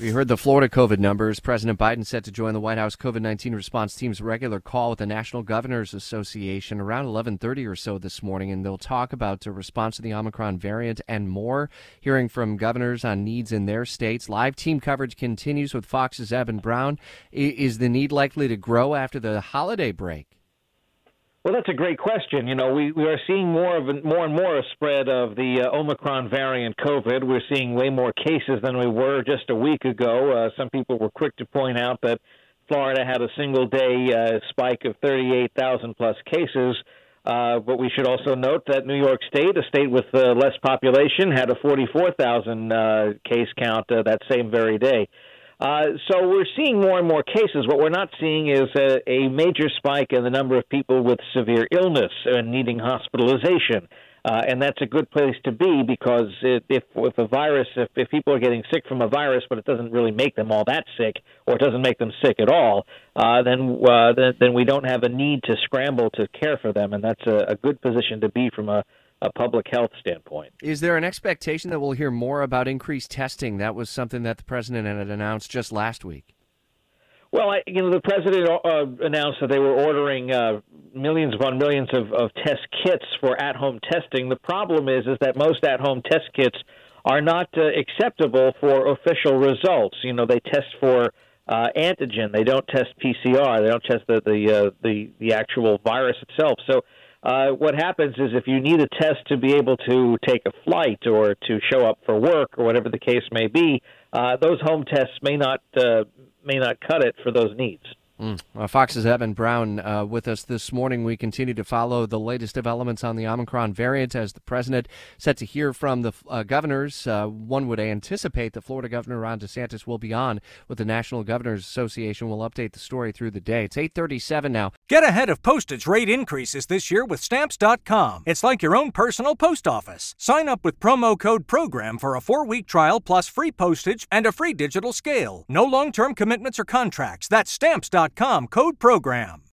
We heard the Florida COVID numbers. President Biden set to join the White House COVID 19 response team's regular call with the National Governors Association around 11:30 or so this morning, and they'll talk about the response to the Omicron variant and more. Hearing from governors on needs in their states. Live team coverage continues with Fox's Evan Brown. Is the need likely to grow after the holiday break? Well, that's a great question. You know, we, we are seeing more of more and more a spread of the uh, Omicron variant COVID. We're seeing way more cases than we were just a week ago. Uh, some people were quick to point out that Florida had a single day uh, spike of 38,000 plus cases. Uh, but we should also note that New York State, a state with uh, less population, had a 44,000 uh, case count uh, that same very day. Uh, so we're seeing more and more cases. What we're not seeing is a, a major spike in the number of people with severe illness and needing hospitalization. Uh, and that's a good place to be because it, if if a virus, if, if people are getting sick from a virus, but it doesn't really make them all that sick, or it doesn't make them sick at all, uh, then, uh, then then we don't have a need to scramble to care for them, and that's a, a good position to be from a a public health standpoint. Is there an expectation that we'll hear more about increased testing? That was something that the president had announced just last week. Well, I, you know, the president uh, announced that they were ordering uh, millions upon millions of, of test kits for at-home testing. The problem is, is that most at-home test kits are not uh, acceptable for official results. You know, they test for uh, antigen. They don't test PCR. They don't test the the uh, the, the actual virus itself. So uh, what happens is if you need a test to be able to take a flight or to show up for work or whatever the case may be, uh, those home tests may not uh, may not cut it for those needs. Mm. Uh, Fox's Evan Brown uh, with us this morning. We continue to follow the latest developments on the Omicron variant as the president set to hear from the uh, governors. Uh, one would anticipate that Florida Governor Ron DeSantis will be on with the National Governors Association. We'll update the story through the day. It's 837 now. Get ahead of postage rate increases this year with Stamps.com. It's like your own personal post office. Sign up with promo code PROGRAM for a four-week trial plus free postage and a free digital scale. No long-term commitments or contracts. That's Stamps.com Code program.